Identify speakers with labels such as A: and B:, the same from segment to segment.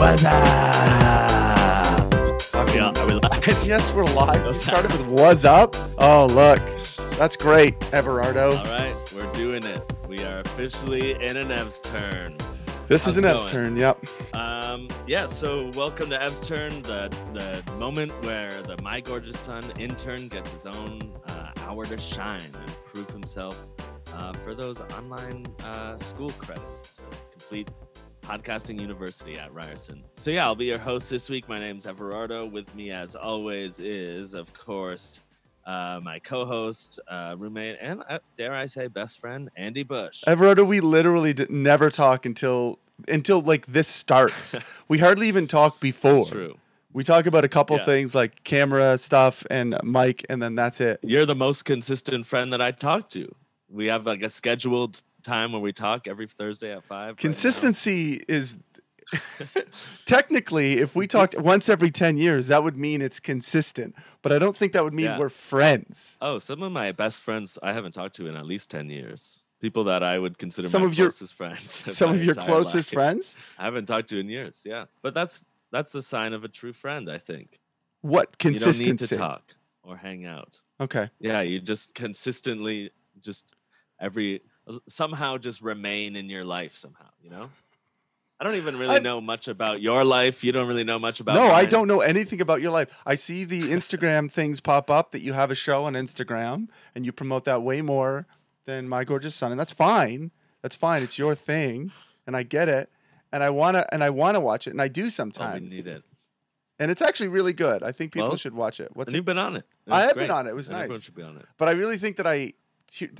A: What's up?
B: Yeah, are we live?
C: yes, we're live. We started with "Was up." Oh, look, that's great, Everardo.
B: All right, we're doing it. We are officially in an Ev's turn.
C: This
B: how's
C: is an
B: it
C: Ev's turn. Yep.
B: Um, yeah, so welcome to Ev's turn, the the moment where the My Gorgeous Son intern gets his own uh, hour to shine and prove himself uh, for those online uh, school credits to complete podcasting university at Ryerson. So yeah, I'll be your host this week. My name's Everardo. With me, as always, is of course uh, my co-host, uh, roommate, and uh, dare I say, best friend, Andy Bush.
C: Everardo, we literally did never talk until until like this starts. we hardly even talk before.
B: It's true.
C: We talk about a couple
B: Yeah.
C: things like camera stuff and mic, and then that's it.
B: You're the most consistent friend that I talk to. We have like a scheduled time where we talk every Thursday at five. right.
C: Consistency is technically, if we talked once every ten years, that would mean it's consistent. But I don't think that would mean
B: Yeah.
C: we're friends.
B: Oh, some of my best friends I haven't talked to in at least ten years. People that I would consider
C: Some
B: my
C: of your-
B: closest friends.
C: Some of your closest
B: life.
C: friends.
B: I haven't talked to in years. Yeah, but that's that's the sign of a true friend. I think
C: What consistency?
B: you don't need to talk or hang out.
C: Okay.
B: Yeah, you just consistently just every somehow just remain in your life somehow. You know. I don't even really
C: I'm-
B: know much about your life. You don't really know much about.
C: No, I don't know anything about your life. I see the Instagram things pop up that you have a show on Instagram and you promote that way more than my gorgeous son, and that's fine. That's fine. It's your thing, and I get it. And I wanna and I wanna watch it, and I do sometimes.
B: Oh, we
C: sometimes.
B: need it.
C: and it's actually really good. I think people
B: Well,
C: should watch it. What's
B: and
C: it?
B: you've been on it. It
C: I have been on it. It was
B: and Everyone
C: nice.
B: should be on it.
C: But I really think that I,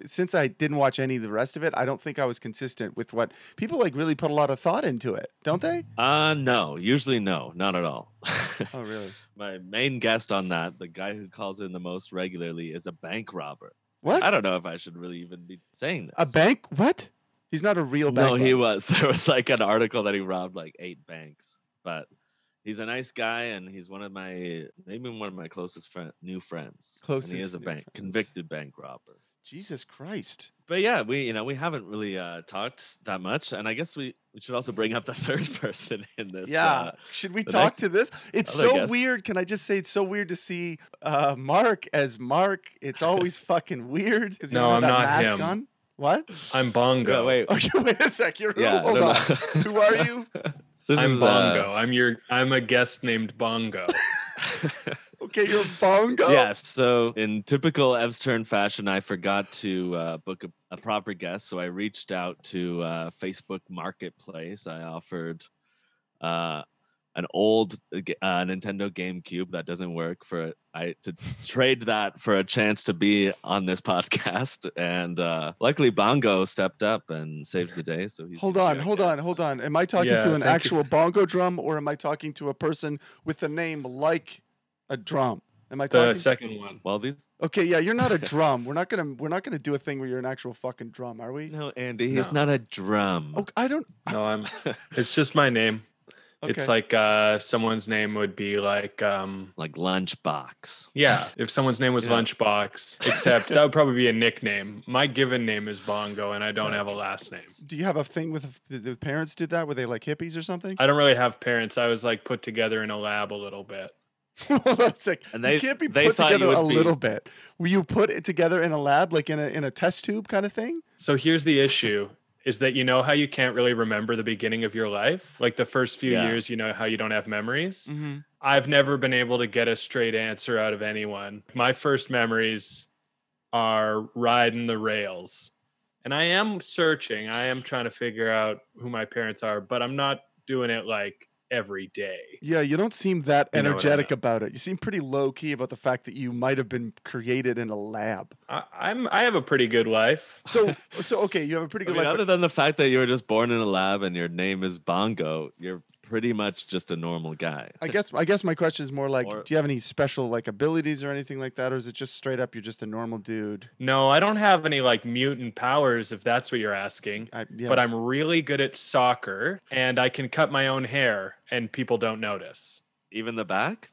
C: since I didn't watch any of the rest of it, I don't think I was consistent with what people like. Really put a lot of thought into it, don't they?
B: Uh no. Usually no, not at all.
C: Oh, really?
B: My main guest on that, the guy who calls in the most regularly, is a bank robber.
C: What?
B: I don't know if I should really even be saying this.
C: A bank? What? He's not a real bank.
B: No, he was. There was like an article that he robbed like eight banks, but he's a nice guy and he's one of my maybe one of my closest friend, new friends. and he is a bank
C: friends.
B: convicted bank robber.
C: Jesus Christ.
B: But yeah, we you know we haven't really uh, talked that much, and I guess we we should also bring up the third person in this.
C: Yeah.
B: uh,
C: Should we talk
B: next
C: to this? It's
B: other
C: so
B: guest.
C: weird. Can I just say it's so weird to see uh, Mark as Mark? It's always fucking weird because
D: No, I'm
C: that
D: not
C: mask
D: him.
C: on. What?
D: I'm Bongo.
B: yeah, wait.
C: Okay, wait a sec. You're
B: Yeah,
C: hold
B: no,
C: on.
B: no.
C: Who are you?
B: This
D: I'm
B: is, uh,
D: Bongo. I'm your. I'm a guest named Bongo.
C: Okay, you're Bongo.
B: Yes. So, in typical Ev's turn fashion, I forgot to uh, book a, a proper guest. So, I reached out to uh, Facebook Marketplace. I offered uh, an old uh, g- uh, Nintendo GameCube that doesn't work for I to trade that for a chance to be on this podcast. And uh, luckily, Bongo stepped up and saved the day. So he's
C: Hold on,
B: be our
C: hold on, hold on. Am I talking
D: Yeah,
C: to an
D: thank you.
C: actual bongo drum or am I talking to a person with a name like a drum? Am I talking about?
D: The
C: talking?
D: second one.
B: Well, these
C: okay, yeah, you're not a drum. We're not gonna we're not gonna do a thing where you're an actual fucking drum, are we?
B: no, Andy, he's
D: No.
B: not a drum.
C: Oh, I don't. I
D: No, I'm. It's just my name.
C: okay.
D: It's like uh, someone's name would be like, um,
B: like lunchbox.
D: yeah, if someone's name was
B: Yeah.
D: Lunchbox, except that would probably be a nickname. My given name is Bongo, and I don't have a last name.
C: Do you have a thing with the, the parents did that? Were they like hippies or something?
D: I don't really have parents. I was like put together in a lab a little bit.
C: it's like
B: And
C: you can't be
B: they
C: put together a
B: be-
C: little bit. Will you put it together in a lab, like in a in a test tube kind of thing?
D: So here's the issue is that you know how you can't really remember the beginning of your life? Like the first few
B: Yeah.
D: years, you know how you don't have memories?
C: Mm-hmm.
D: I've never been able to get a straight answer out of anyone. My first memories are riding the rails. And I am searching. I am trying to figure out who my parents are, but I'm not doing it like every day.
C: Yeah, you don't seem that
D: You know I
C: energetic
D: mean.
C: about it. You seem pretty low key about the fact that you might have been created in a lab.
D: I, I'm I have a pretty good life.
C: So, so okay, you have a pretty
B: I
C: good
B: mean,
C: life.
B: other than the fact that you were just born in a lab and your name is Bongo, you're pretty much just a normal guy.
C: I guess I guess my question is more like,
B: Or-
C: do you have any special like abilities or anything like that, or is it just straight up you're just a normal dude?
D: No, I don't have any like mutant powers if that's what you're asking.
C: I,
D: But I'm really good at soccer and I can cut my own hair and people don't notice.
B: Even the back?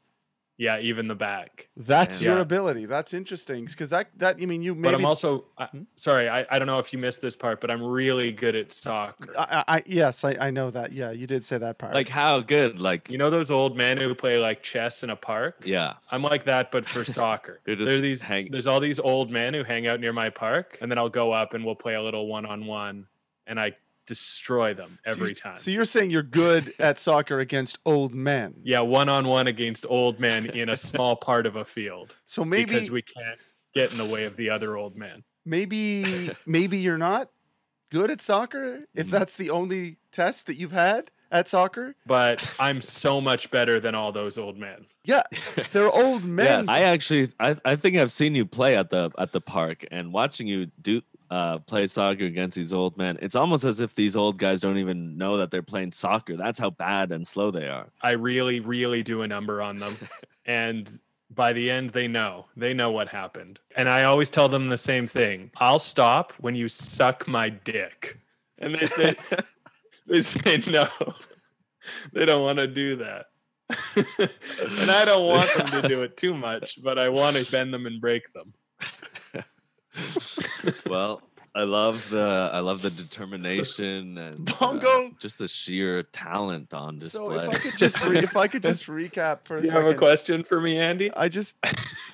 D: Yeah, even the back.
C: That's
D: Yeah.
C: your ability. That's interesting because that that you mean you maybe
D: but I'm also I,
C: Hmm?
D: sorry. I, I don't know if you missed this part, but I'm really good at soccer.
C: I, I, I yes I, I know that yeah you did say that part
B: Like how good? Like
D: You know those old men who play like chess in a park?
B: yeah.
D: I'm like that, but for soccer.
B: You're just
D: there are these
B: hang-
D: there's all these old men who hang out near my park, and then I'll go up and we'll play a little one on one, and I destroy them
C: So
D: every
C: you-
D: time.
C: So you're saying you're good at soccer against old men.
D: yeah, one on one against old men in a small part of a field
C: So maybe
D: because we can't get in the way of the other old men.
C: maybe maybe you're not good at soccer if
B: Mm.
C: that's the only test that you've had at soccer.
D: But I'm so much better than all those old men.
C: Yeah, they're old men.
B: Yes, I actually, I, I think I've seen you play at the at the park, and watching you do uh, play soccer against these old men, it's almost as if these old guys don't even know that they're playing soccer. That's how bad and slow they are.
D: I really, really do a number on them. and by the end, they know. They know what happened. And I always tell them the same thing I'll stop when you suck my dick. And they say, they say no. They don't want to do that. and I don't want them to do it too much, but I want to bend them and break them.
B: Well, I love the I love the determination and uh, just the sheer talent on
C: so
B: display.
C: if I could just re- if I could just recap for a
D: Do you
C: second.
D: have a question for me, Andy?
C: I just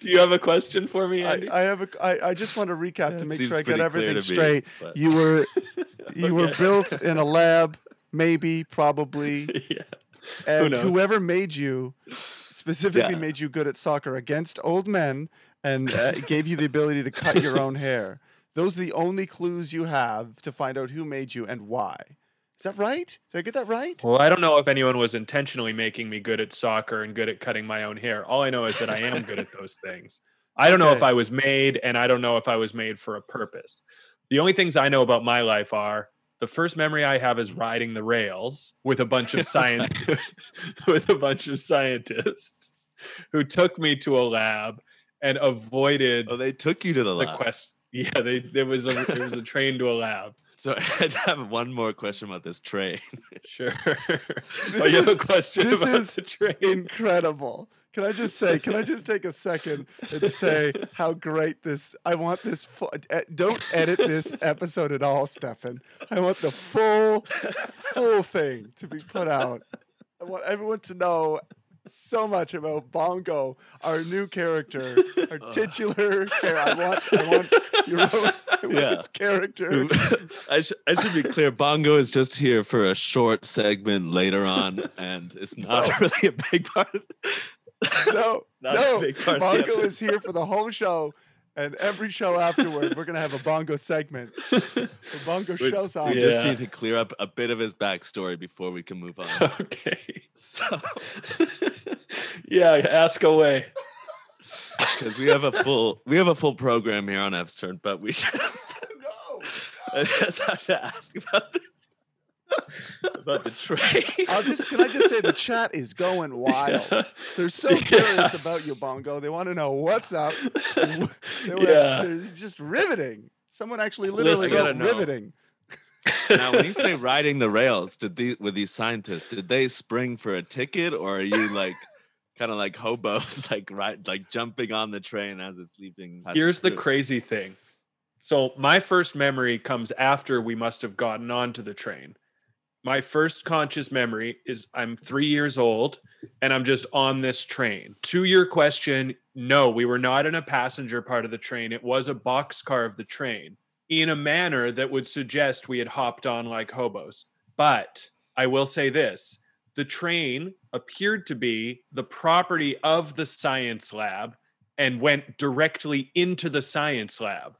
D: do you have a question for me, Andy?
C: I have a I, I just want to recap to make sure I
B: pretty
C: get everything
B: to me,
C: straight.
B: but-
C: You were you were built in a lab, maybe, probably,
D: yeah.
C: and
D: knows?
C: whoever made you specifically
B: Yeah.
C: made you good at soccer against old men and uh, gave you the ability to cut your own hair. Those are the only clues you have to find out who made you and why. Is that right? Did I get that right?
D: Well, I don't know if anyone was intentionally making me good at soccer and good at cutting my own hair. All I know is that I am good at those things. I don't know if I was made, and I don't know if I was made for a purpose. The only things I know about my life are the first memory I have is riding the rails with a bunch of science with a bunch of scientists who took me to a lab and avoided
B: oh, they took you to the
D: the
B: lab.
D: quest. Yeah, they there was a there was a train to a lab.
B: So I have one more question about this train.
D: Sure. oh,
C: This
D: you have a
C: is-
D: question
C: this
D: about
C: is
D: the train?
C: Incredible. Can I just say, can I just take a second and say how great this I want this full, don't edit this episode at all, Stefan. I want the full full thing to be put out. I want everyone to know so much about Bongo, our new character, our oh. titular character. I want I want you wrote
B: Yeah.
C: this character.
B: I, sh- I should be clear. Bongo is just here for a short segment later on, and it's not
C: No.
B: really a big part. Of
C: No,
B: Not a
C: no.
B: big part of the
C: Bongo is here for the whole show, and every show afterward, we're gonna have a Bongo segment. The Bongo
B: We-
C: shows
B: we
C: on.
D: Yeah.
B: just need to clear up a bit of his backstory before we can move on.
D: okay.
B: So,
D: yeah, ask away.
B: because we have a full we have a full program here on Ev's turn, but we just
C: No,
B: I just have to ask about the about the train.
C: I'll just can I just say the chat is going wild.
D: Yeah.
C: They're so
D: Yeah.
C: curious about you, Bongo. They want to know what's up. and They were,
D: Yeah.
C: they're just riveting. Someone actually literally
D: Listen.
B: gotta
C: riveting.
B: now, when you say riding the rails, did these with these scientists, did they spring for a ticket, or are you like kind of like hobos, like right, like jumping on the train as it's leaving? passing
D: Here's the crazy thing. So my first memory comes after we must have gotten onto the train. My first conscious memory is I'm three years old and I'm just on this train. To your question, no, we were not in a passenger part of the train. It was a boxcar of the train in a manner that would suggest we had hopped on like hobos. But I will say this the train appeared to be the property of the science lab and went directly into the science lab.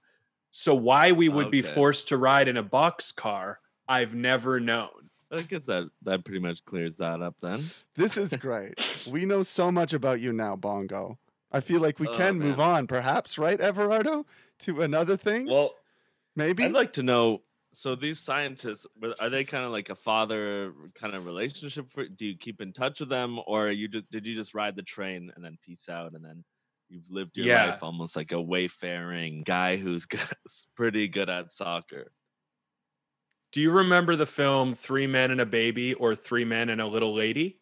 D: So why we would be forced to ride in a boxcar, I've never known.
B: I guess that that pretty much clears that up then.
C: This is great. we know so much about you now, Bongo. I feel like we
B: Oh,
C: can move on, perhaps, right, Everardo, to another thing.
B: Well,
C: Maybe.
B: I'd like to know. So these scientists are they kind of like a father kind of relationship? For, do you keep in touch with them, or are you just, did you just ride the train and then peace out, and then you've lived your
D: Yeah.
B: life almost like a wayfaring guy who's pretty good at soccer?
D: Do you remember the film Three Men and a Baby or Three Men and a Little Lady?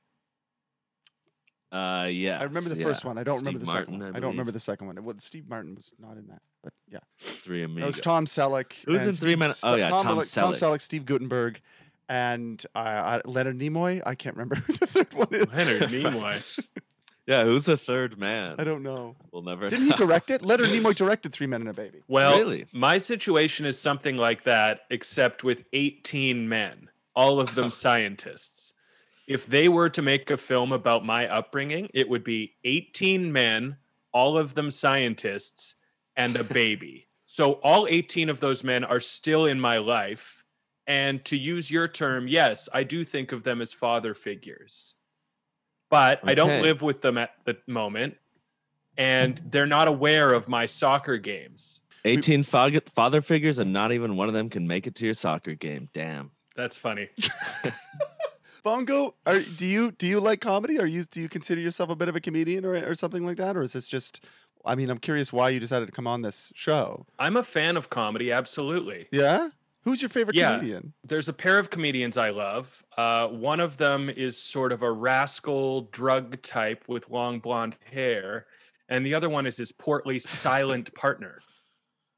B: Uh, yeah.
C: I remember the first one. I don't remember the
B: Steve
C: second one.
B: I
C: I, don't remember the second one. Well, Steve Martin was not in that, but yeah,
B: Three
C: It was Tom Selleck.
B: Who's
C: and
B: in Three
C: Steve-
B: Men-
C: St-
B: oh, yeah, Tom
C: Tom
B: Selleck.
C: Selleck, Steve Guttenberg, and uh, uh, Leonard Nimoy. I can't remember who the third one is.
D: Leonard Nimoy.
B: Yeah, who's the third man?
C: I don't know.
B: We'll never.
C: Didn't he direct it? Leonard Nimoy directed Three Men and a Baby.
D: Well,
B: Really?
D: my situation is something like that, except with 18 men, all of them scientists. If they were to make a film about my upbringing, it would be 18 men, all of them scientists, and a baby. so all 18 of those men are still in my life. And to use your term, yes, I do think of them as father figures. But I don't live with them at the moment. And they're not aware of my soccer games.
B: 18 fa- father figures, and not even one of them can make it to your soccer game. Damn.
D: That's funny.
C: Bongo, are, do you do you like comedy? Are you do you consider yourself a bit of a comedian or or something like that, or is this just? I mean, I'm curious why you decided to come on this show.
D: I'm a fan of comedy, absolutely.
C: Yeah, who's your favorite
D: Yeah.
C: comedian?
D: There's a pair of comedians I love. Uh, one of them is sort of a rascal drug type with long blonde hair, and the other one is his portly, silent partner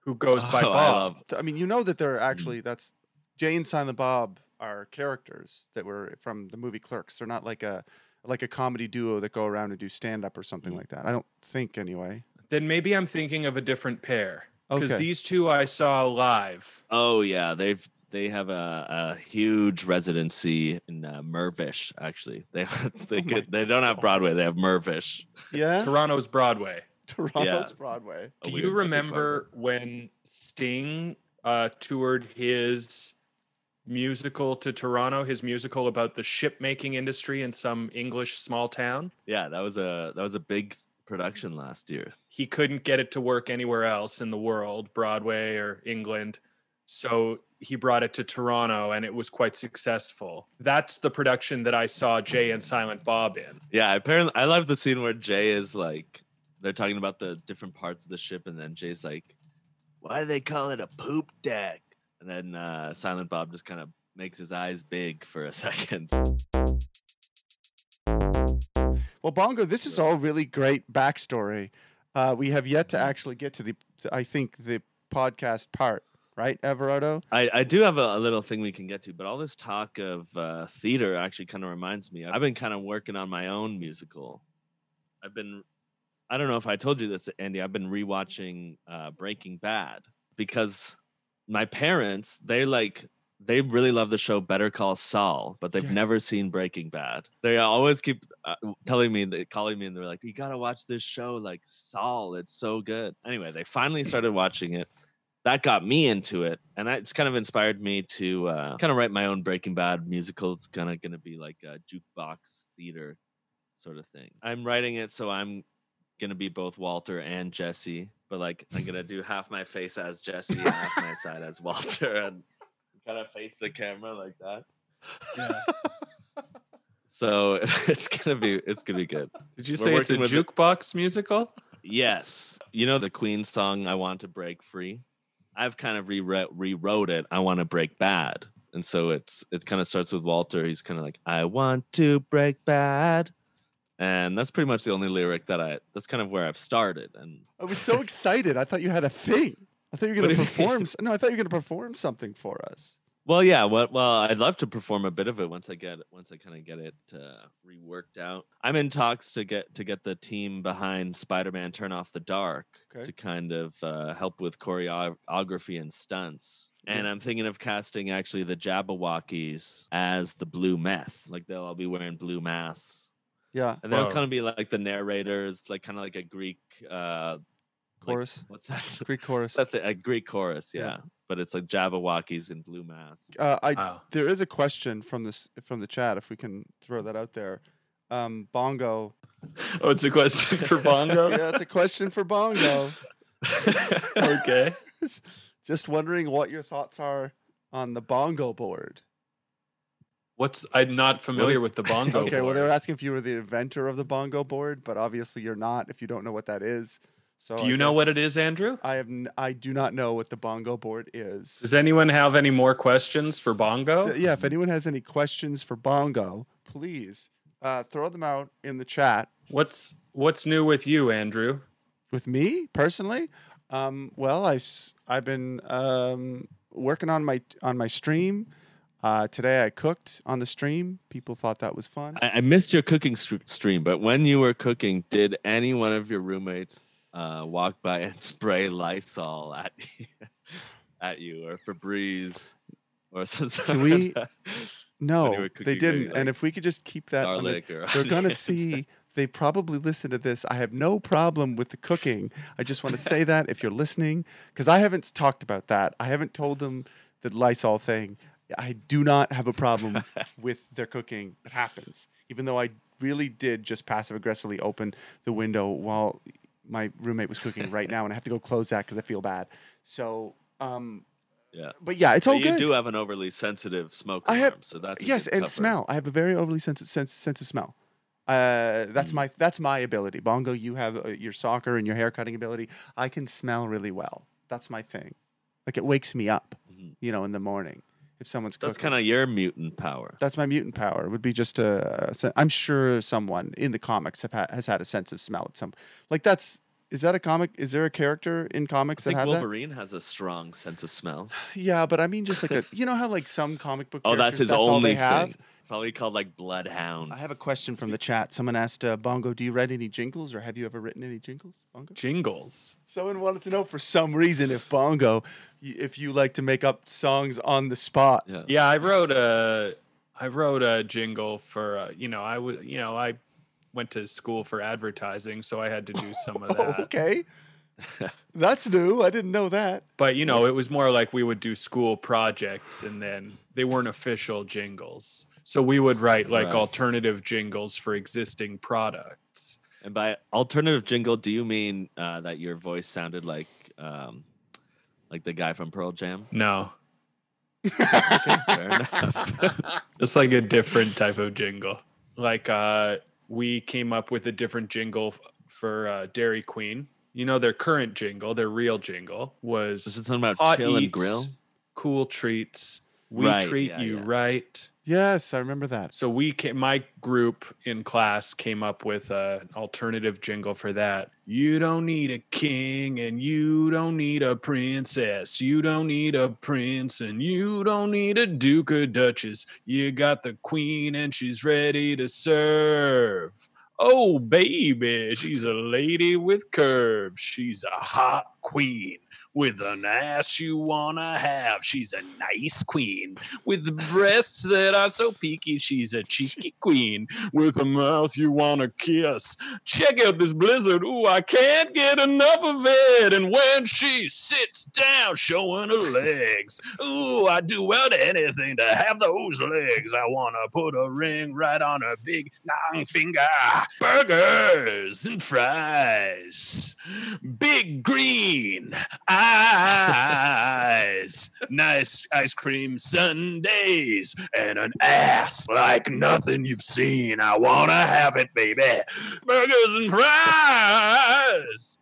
D: who goes by
B: Oh, I
D: Bob.
B: love-
C: I mean, you know that they're actually that's Jay and Silent Bob are characters that were from the movie Clerks. They're not like a like a comedy duo that go around and do stand up or something
B: Mm.
C: like that. I don't think anyway.
D: Then maybe I'm thinking of a different pair because
C: Okay.
D: these two I saw live.
B: Oh yeah, they've they have a, a huge residency in uh, Mirvish. Actually, they they
C: Oh
B: could, they don't have Broadway. They have Mirvish.
C: Yeah,
D: Toronto's Broadway.
C: Toronto's Broadway.
D: Do you
B: epic
D: remember when Sting uh, toured his musical to Toronto? His musical about the ship making industry in some English small town.
B: Yeah, that was a that was a big production last year.
D: He couldn't get it to work anywhere else in the world, Broadway or England. So he brought it to Toronto and it was quite successful. That's the production that I saw Jay and Silent Bob in.
B: Yeah, apparently I love the scene where Jay is like they're talking about the different parts of the ship, and then Jay's like, "Why do they call it a poop deck?" And then uh, Silent Bob just kind of makes his eyes big for a second.
C: Well, Bongo, this is all really great backstory. Uh, we have yet to actually get to the, to, I think, the podcast part, right, Everardo?
B: I, I do have a, a little thing we can get to, but all this talk of uh, theater actually kind of reminds me. I've been kind of working on my own musical. I've been, I don't know if I told you this, Andy. I've been rewatching uh, Breaking Bad because my parents, they like, they really love the show Better Call Saul, but they've never seen Breaking Bad. They always keep uh, telling me, they calling me, and they're like, "You gotta watch this show, like Saul. It's so good." Anyway, they finally started watching it that got me into it and that- it's kind of inspired me to uh, kind of write my own breaking bad musical it's kind of to be like a jukebox theater sort of thing i'm writing it so i'm to be both walter and jesse but like i'm to do half my face as jesse and half my side as walter and kind of face the camera like that
D: Yeah.
B: so it's to be it's to be good
D: Did you
B: We're
D: say it's a
B: working with it.
D: jukebox musical?
B: Yes. You know the Queen song I want to break free? I've kind of rewrote rewrote it. I want to break bad. And so it's it kind of starts with Walter. He's kind of like, I want to break bad. And that's pretty much the only lyric that I that's kind of where I've started. And
C: I was so excited. I thought you had a thing. I thought you were going to
B: do you mean?
C: perform. No, I thought you were going to perform something for us.
B: well, yeah, what well, I'd love to perform a bit of it once I get once I kind of get it uh, reworked out. I'm in talks to get to get the team behind Spider-Man Turn Off the Dark
C: Okay.
B: to kind of uh, help with choreography and stunts. And I'm thinking of casting actually the Jabbawockeez as the blue meth. Like they'll all be wearing blue masks.
C: Yeah,
B: And they'll
D: Wow.
B: kind of be like the narrators, like kind of like a Greek uh like-
C: chorus,
B: what's that?
C: Greek chorus.
B: That's a Greek chorus,
C: Yeah.
B: yeah. But it's like Jabbawockeez in blue masks.
C: Uh, I
D: Wow.
C: there is a question from this from the chat. If we can throw that out there, um, Bongo.
D: Oh, it's a question for Bongo?
C: yeah, it's a question for Bongo.
D: okay.
C: Just wondering what your thoughts are on the bongo board.
D: What's I'm not familiar
B: is-
D: with the bongo.
C: okay, well, they were asking if you were the inventor of the bongo board, but obviously you're not. If you don't know what that is, so
D: Do you know what it is, Andrew?
C: I have. N- I do not know what the bongo board is.
D: Does anyone have any more questions for Bongo?
C: Yeah, if anyone has any questions for bongo, please uh, throw them out in the chat
D: What's what's new with you, Andrew?
C: with me personally. Um, well, I I've been um, working on my on my stream. Uh, today I cooked on the stream. People thought that was fun.
B: I, I missed your cooking str- stream, but when you were cooking, did any one of your roommates uh, walk by and spray Lysol at you, at you or Febreze or something?
C: Can we- no, they didn't.
B: like,
C: and if we could just keep that, on the- they're gonna see. They probably listen to this. I have no problem with the cooking. I just want to say that if you're listening, because I haven't talked about that. I haven't told them the Lysol thing. I do not have a problem with their cooking. It happens, even though I really did just passive aggressively open the window while my roommate was cooking right now, and I have to go close that because I feel bad. So, um,
B: Yeah.
C: but yeah, it's all
B: you
C: good.
B: do have an overly sensitive smoke
C: I
B: alarm,
C: have-
B: so that's
C: yes, and
B: cover.
C: smell. I have a very overly sensitive sense, sense of smell. Uh, that's
B: Mm.
C: my that's my ability. Bongo, you have uh, your soccer and your hair cutting ability. I can smell really well. That's my thing. Like it wakes me up,
B: Mhm.
C: you know, in the morning if someone's
B: That's kind of your mutant power.
C: that's my mutant power. It would be just a. a sen- I'm sure someone in the comics have ha- has had a sense of smell at some. Like that's is that a comic? Is there a character in
B: I
C: comics that
B: think
C: have
B: Wolverine has a strong sense of smell.
C: Yeah, but I mean just like a. You know how like some comic book.
B: Oh, that's his
C: all
B: only
C: they have.
B: thing. Probably called like Bloodhound.
C: I have a question from the chat. Someone asked uh, Bongo, "Do you write any jingles, or have you ever written any jingles?" Bongo.
D: Jingles.
C: Someone wanted to know for some reason if Bongo, y- if you like to make up songs on the spot.
B: Yeah.
D: Yeah, I wrote a I wrote a jingle for uh, you know I would you know I went to school for advertising, so I had to do some of that.
C: okay, that's new. I didn't know that.
D: But you know, it was more like we would do school projects, and then they weren't official jingles. So we would write like
B: Right.
D: alternative jingles for existing products.
B: And by alternative jingle, do you mean uh, that your voice sounded like um, like the guy from Pearl Jam?
D: No,
B: Okay, fair enough.
D: it's like a different type of jingle. Like uh, we came up with a different jingle f- for uh, Dairy Queen. You know, their current jingle, their real jingle was
B: Is it something about
D: hot
B: chill and grill?
D: cool treats. We
B: Right,
D: treat
B: yeah,
D: you
B: yeah.
D: right.
C: Yes, I remember that.
D: So we came, my group in class came up with an alternative jingle for that. You don't need a king and you don't need a princess. You don't need a prince and you don't need a duke or duchess. You got the queen and she's ready to serve. Oh, baby, she's a lady with curves. She's a hot queen with an ass you wanna have. She's a nice queen with breasts that are so peaky. She's a cheeky queen with a mouth you wanna kiss. Check out this blizzard. Ooh, I can't get enough of it. And when she sits down, showing her legs, ooh, I'd do about anything to have those legs. I wanna put a ring right on her big long finger. Burgers and fries, big green eyes, nice ice cream sundaes, and an ass like nothing you've seen. I wanna have it, baby. Burgers and fries.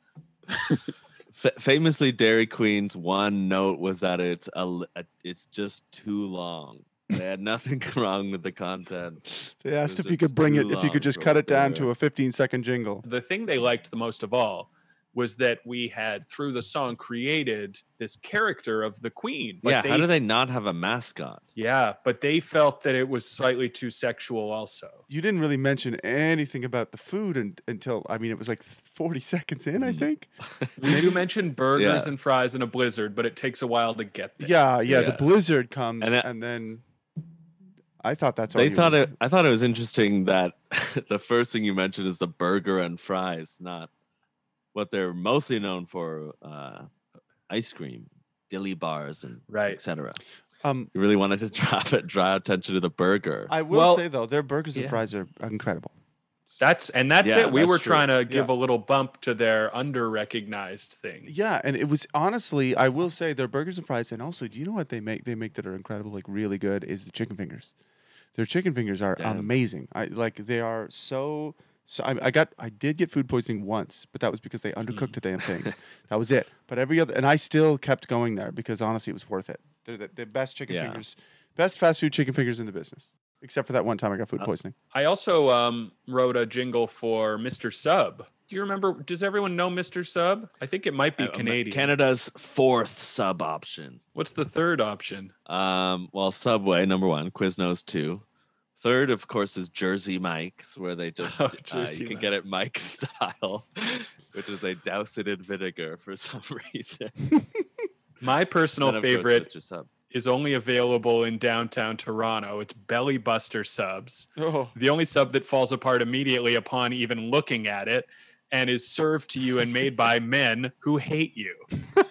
B: F- famously, Dairy Queen's one note was that it's a, l- a- it's just too long. They had nothing wrong with the content.
C: They asked if you could bring it, if you could just cut it down
B: were.
C: to a 15 second jingle.
D: The thing they liked the most of all was that we had through the song created this character of the queen. But
B: yeah,
D: they,
B: how do they not have a mascot?
D: Yeah, but they felt that it was slightly too sexual also.
C: You didn't really mention anything about the food un- until, I mean, it was like 40 seconds in, I
B: Mm.
C: think.
D: We do mention burgers
B: Yeah.
D: and fries and a blizzard, but it takes a while to get there.
C: Yeah, yeah. The blizzard comes,
B: And
C: and, then I thought that's all
B: They thought it. I thought it was interesting that the first thing you mentioned is the burger and fries, not what they're mostly known for: uh, ice cream, dilly bars, and
D: Right.
B: etc.
C: Um,
B: You really wanted to draw draw attention to the burger.
C: I will
D: Well,
C: say though, their burgers and
D: yeah.
C: fries are incredible.
D: That's and that's
B: Yeah,
D: it. We
B: that's
D: were
B: true.
D: trying to give a little bump to their under recognized things.
C: Yeah, and it was honestly, I will say their burgers and fries, and also, do you know what they make? They make that are incredible, like really good, is the chicken fingers. Their chicken fingers are
B: Damn.
C: amazing. I like they are so. So I, I got I did get food poisoning once, but that was because they undercooked the damn things. That was it. But every other, and I still kept going there because honestly, it was worth it. They're the, the best chicken
B: Yeah.
C: fingers, best fast food chicken fingers in the business. except for that one time I got food
B: Uh,
C: poisoning.
D: I also um, wrote a jingle for Mr. Sub. Do you remember? Does everyone know Mr. Sub? I think it might be
B: Uh,
D: Canadian.
B: Canada's fourth sub option.
D: What's the third option?
B: Um, well, Subway number one, Quiznos two. Third, of course, is Jersey Mike's, where they just
D: Oh,
B: uh,
D: Jersey
B: you can get it
D: Mike's.
B: Mike style, which is they douse it in vinegar for some reason.
D: My personal
B: Then, course,
D: favorite is only available in downtown Toronto. It's Belly Buster subs.
C: Oh,
D: The only sub that falls apart immediately upon even looking at it and is served to you and made by men who hate you.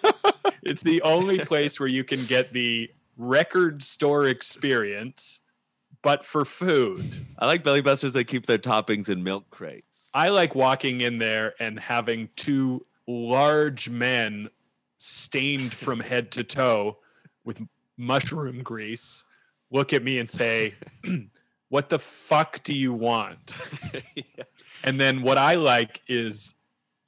D: it's the only place where you can get the record store experience, but for food.
B: I like Belly Busters. They keep their toppings in milk crates.
D: I like walking in there and having two large men stained from head to toe with mushroom grease look at me and say, What the fuck do you want? And then what I like is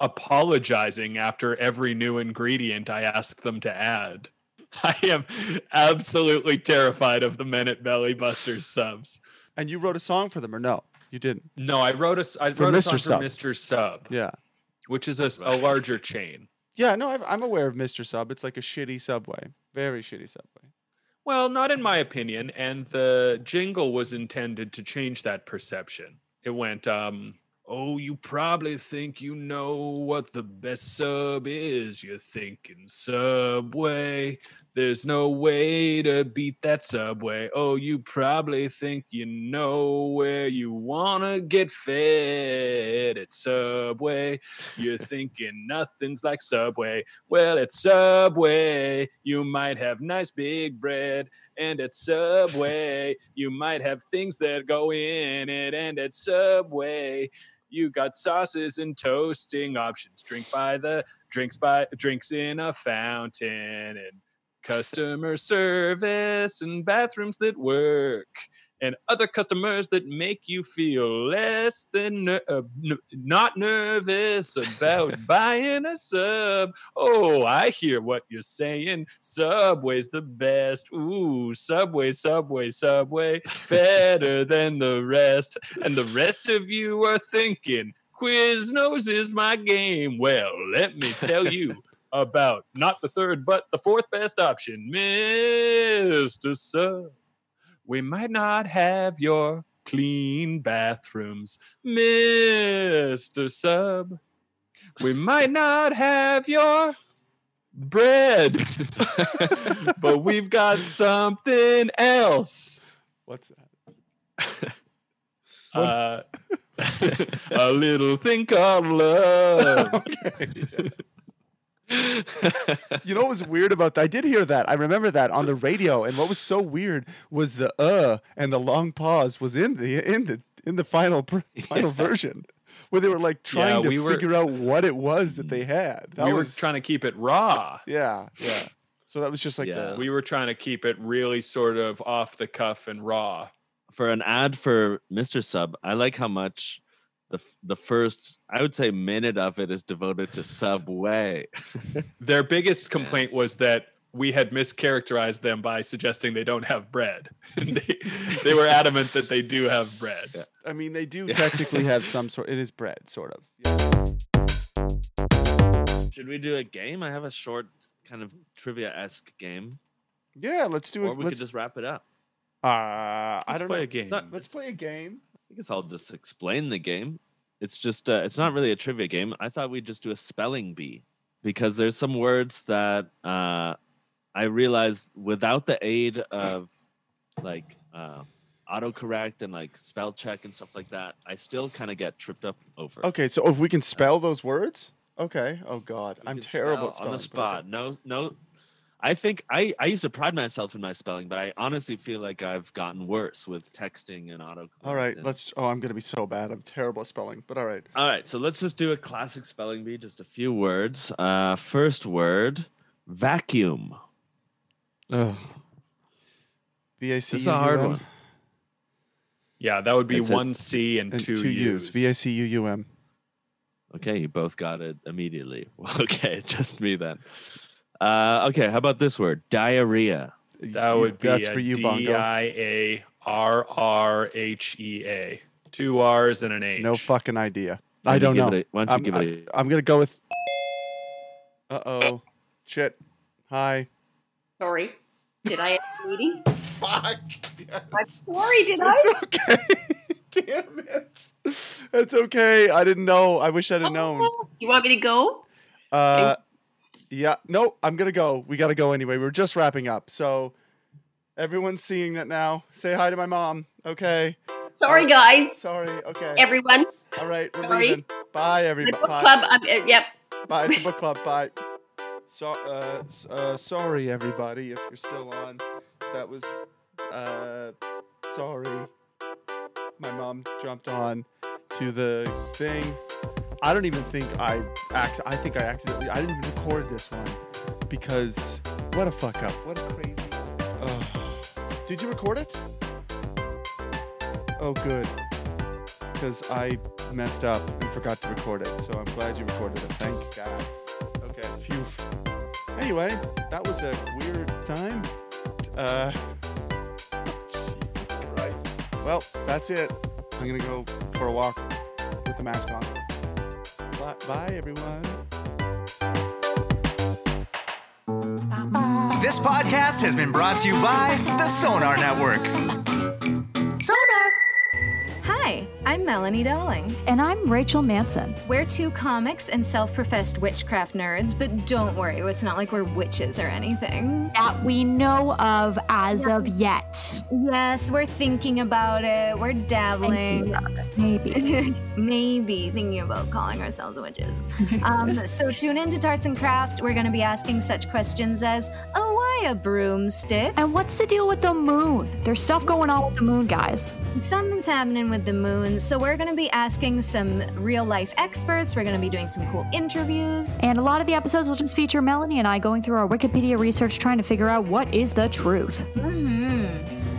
D: apologizing after every new ingredient I ask them to add. I am absolutely terrified of the men at Belly Busters subs.
C: and you wrote a song for them or no? You didn't.
D: No, I wrote a I
C: For
D: wrote a
C: Mr.
D: song
C: Sub.
D: for Mr. Sub,
C: Yeah.
D: which is a larger chain.
C: Yeah, no, I've, I'm aware of Mr. Sub. It's like a shitty Subway, very shitty Subway.
D: Well, not in my opinion. And the jingle was intended to change that perception. It went, um, Oh, you probably think you know what the best sub is. You're thinking Subway. There's no way to beat that Subway. Oh, you probably think you know where you want to get fed. It's Subway. You're thinking nothing's like Subway. Well, it's Subway. You might have nice big bread. And at Subway, you might have things that go in it. And at Subway, you got sauces and toasting options. Drink by the drinks by drinks in a fountain and customer service and bathrooms that work and other customers that make you feel less than ner- uh, n- not nervous about buying a sub. Oh, I hear what you're saying. Subway's the best. Ooh, Subway, Subway, Subway, better than the rest. And the rest of you are thinking, Quiznos is my game. Well, let me tell you about not the third, but the fourth best option, Mr. Sub. We might not have your clean bathrooms, Mr. Sub. We might not have your bread, but we've got something else.
C: What's that?
D: Uh, a little thing called love.
C: You know what was weird about that? I did hear that. I remember that on the radio. And what was so weird was the uh and the long pause was in the in the in the final pr- final version where they were like trying to
D: we were-
C: figure out what it was that they had. That
D: we
C: was
D: were trying to keep it raw.
C: Yeah, yeah. So that was just like
B: Yeah.
C: the
D: We were trying to keep it really sort of off the cuff and raw.
B: for an ad for Mr. Sub, I like how much the the first I would say minute of it is devoted to Subway.
D: Their biggest complaint was that we had mischaracterized them by suggesting they don't have bread. they, they were adamant that they do have bread.
C: I mean they do technically have some sort it is bread, sort of. Yeah.
B: Should we do a game? I have a short kind of trivia esque game,
C: Yeah, let's do
B: or
C: it.
B: we
C: Let's,
B: could just wrap it up.
C: uh, I
D: Let's
C: don't
D: play
C: know.
D: a game.
B: Not-
C: Let's play a game.
B: I guess I'll just explain the game. It's just uh, it's not really a trivia game. I thought we'd just do a spelling bee because there's some words that uh, I realized without the aid of like uh, autocorrect and like spell check and stuff like that, I still kind of get tripped up over.
C: Okay, so if we can spell those words? Okay. Oh god,
B: We
C: I'm terrible at
B: spell on the spot. No, no. I think I, I used to pride myself in my spelling, but I honestly feel like I've gotten worse with texting and auto.
C: All right, let's. Oh, I'm gonna be so bad. I'm terrible at spelling, but all right.
B: All right, so let's just do a classic spelling bee. Just a few words. Uh, first word, vacuum.
C: Ugh. V A C.
B: This is a hard one.
D: Yeah, that would be
B: It's
D: one C and,
C: And
D: two,
C: two
D: U's.
C: U's. V A C U U M.
B: Okay, you both got it immediately. Okay, just me then. Uh, okay, how about this word, diarrhea?
D: That would be
C: That's
D: a
C: for you, Bongo.
D: D I A R R H E A. Two R's and an H.
C: No fucking idea.
B: Why
C: I
B: don't you
C: don't
B: give
C: know.
B: a- why don't you
C: I'm,
B: give
C: I,
B: it
C: I'm gonna go with. Uh oh. Shit. Hi.
E: Sorry. Did I have a meeting?
C: Fuck.
E: I'm sorry, did I?
C: It's okay. Damn it. It's okay. I didn't know. I wish I'd have known.
E: You want me to go?
C: Uh, yeah. No, I'm gonna go. We gotta go anyway. We're just wrapping up. So, everyone's seeing that now. Say hi to my mom. Okay.
E: Sorry, guys.
C: Sorry. Okay.
E: Everyone.
C: All right. We're
E: Sorry.
C: leaving. Bye,
E: The
C: everybody.
E: book
C: Bye.
E: club. Uh, yep.
C: Bye. It's a book club. Bye. So, uh, uh, sorry, everybody, if you're still on. That was, uh, sorry. My mom jumped on to the thing. I don't even think I act. I think I accidentally. I didn't even record this one because what a fuck up. What a crazy. Ugh. Did you record it? Oh, good. Because I messed up and forgot to record it. So I'm glad you recorded it. Thank God. Okay. Phew. Anyway, that was a weird time. Uh. Jesus Christ. Well, that's it. I'm gonna go for a walk with the mask on. Bye, everyone.
A: This podcast has been brought to you by the Sonar Network.
F: Melanie Dowling.
G: And I'm Rachel Manson.
F: We're two comics and self professed witchcraft nerds, but don't worry, it's not like we're witches or anything.
G: That we know of as of yet.
F: Yes, we're thinking about it, we're dabbling.
G: Maybe.
F: Maybe thinking about calling ourselves witches. um, so tune in to Tarts and Craft. We're going to be asking such questions as, oh, why a broomstick?
G: And what's the deal with the moon? There's stuff going on with the moon, guys.
F: Something's happening with the moon, so we're going to be asking some real life experts. We're going to be doing some cool interviews.
G: And a lot of the episodes will just feature Melanie and I going through our Wikipedia research trying to figure out what is the truth.
F: hmm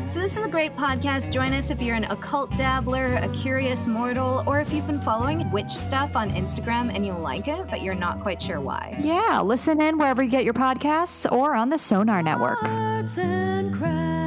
F: So, this is a great podcast. Join us if you're an occult dabbler, a curious mortal, or if you've been following witch stuff on Instagram and you like it, but you're not quite sure why.
G: Yeah, listen in wherever you get your podcasts or on the Sonar Network.
F: Arts and crafts.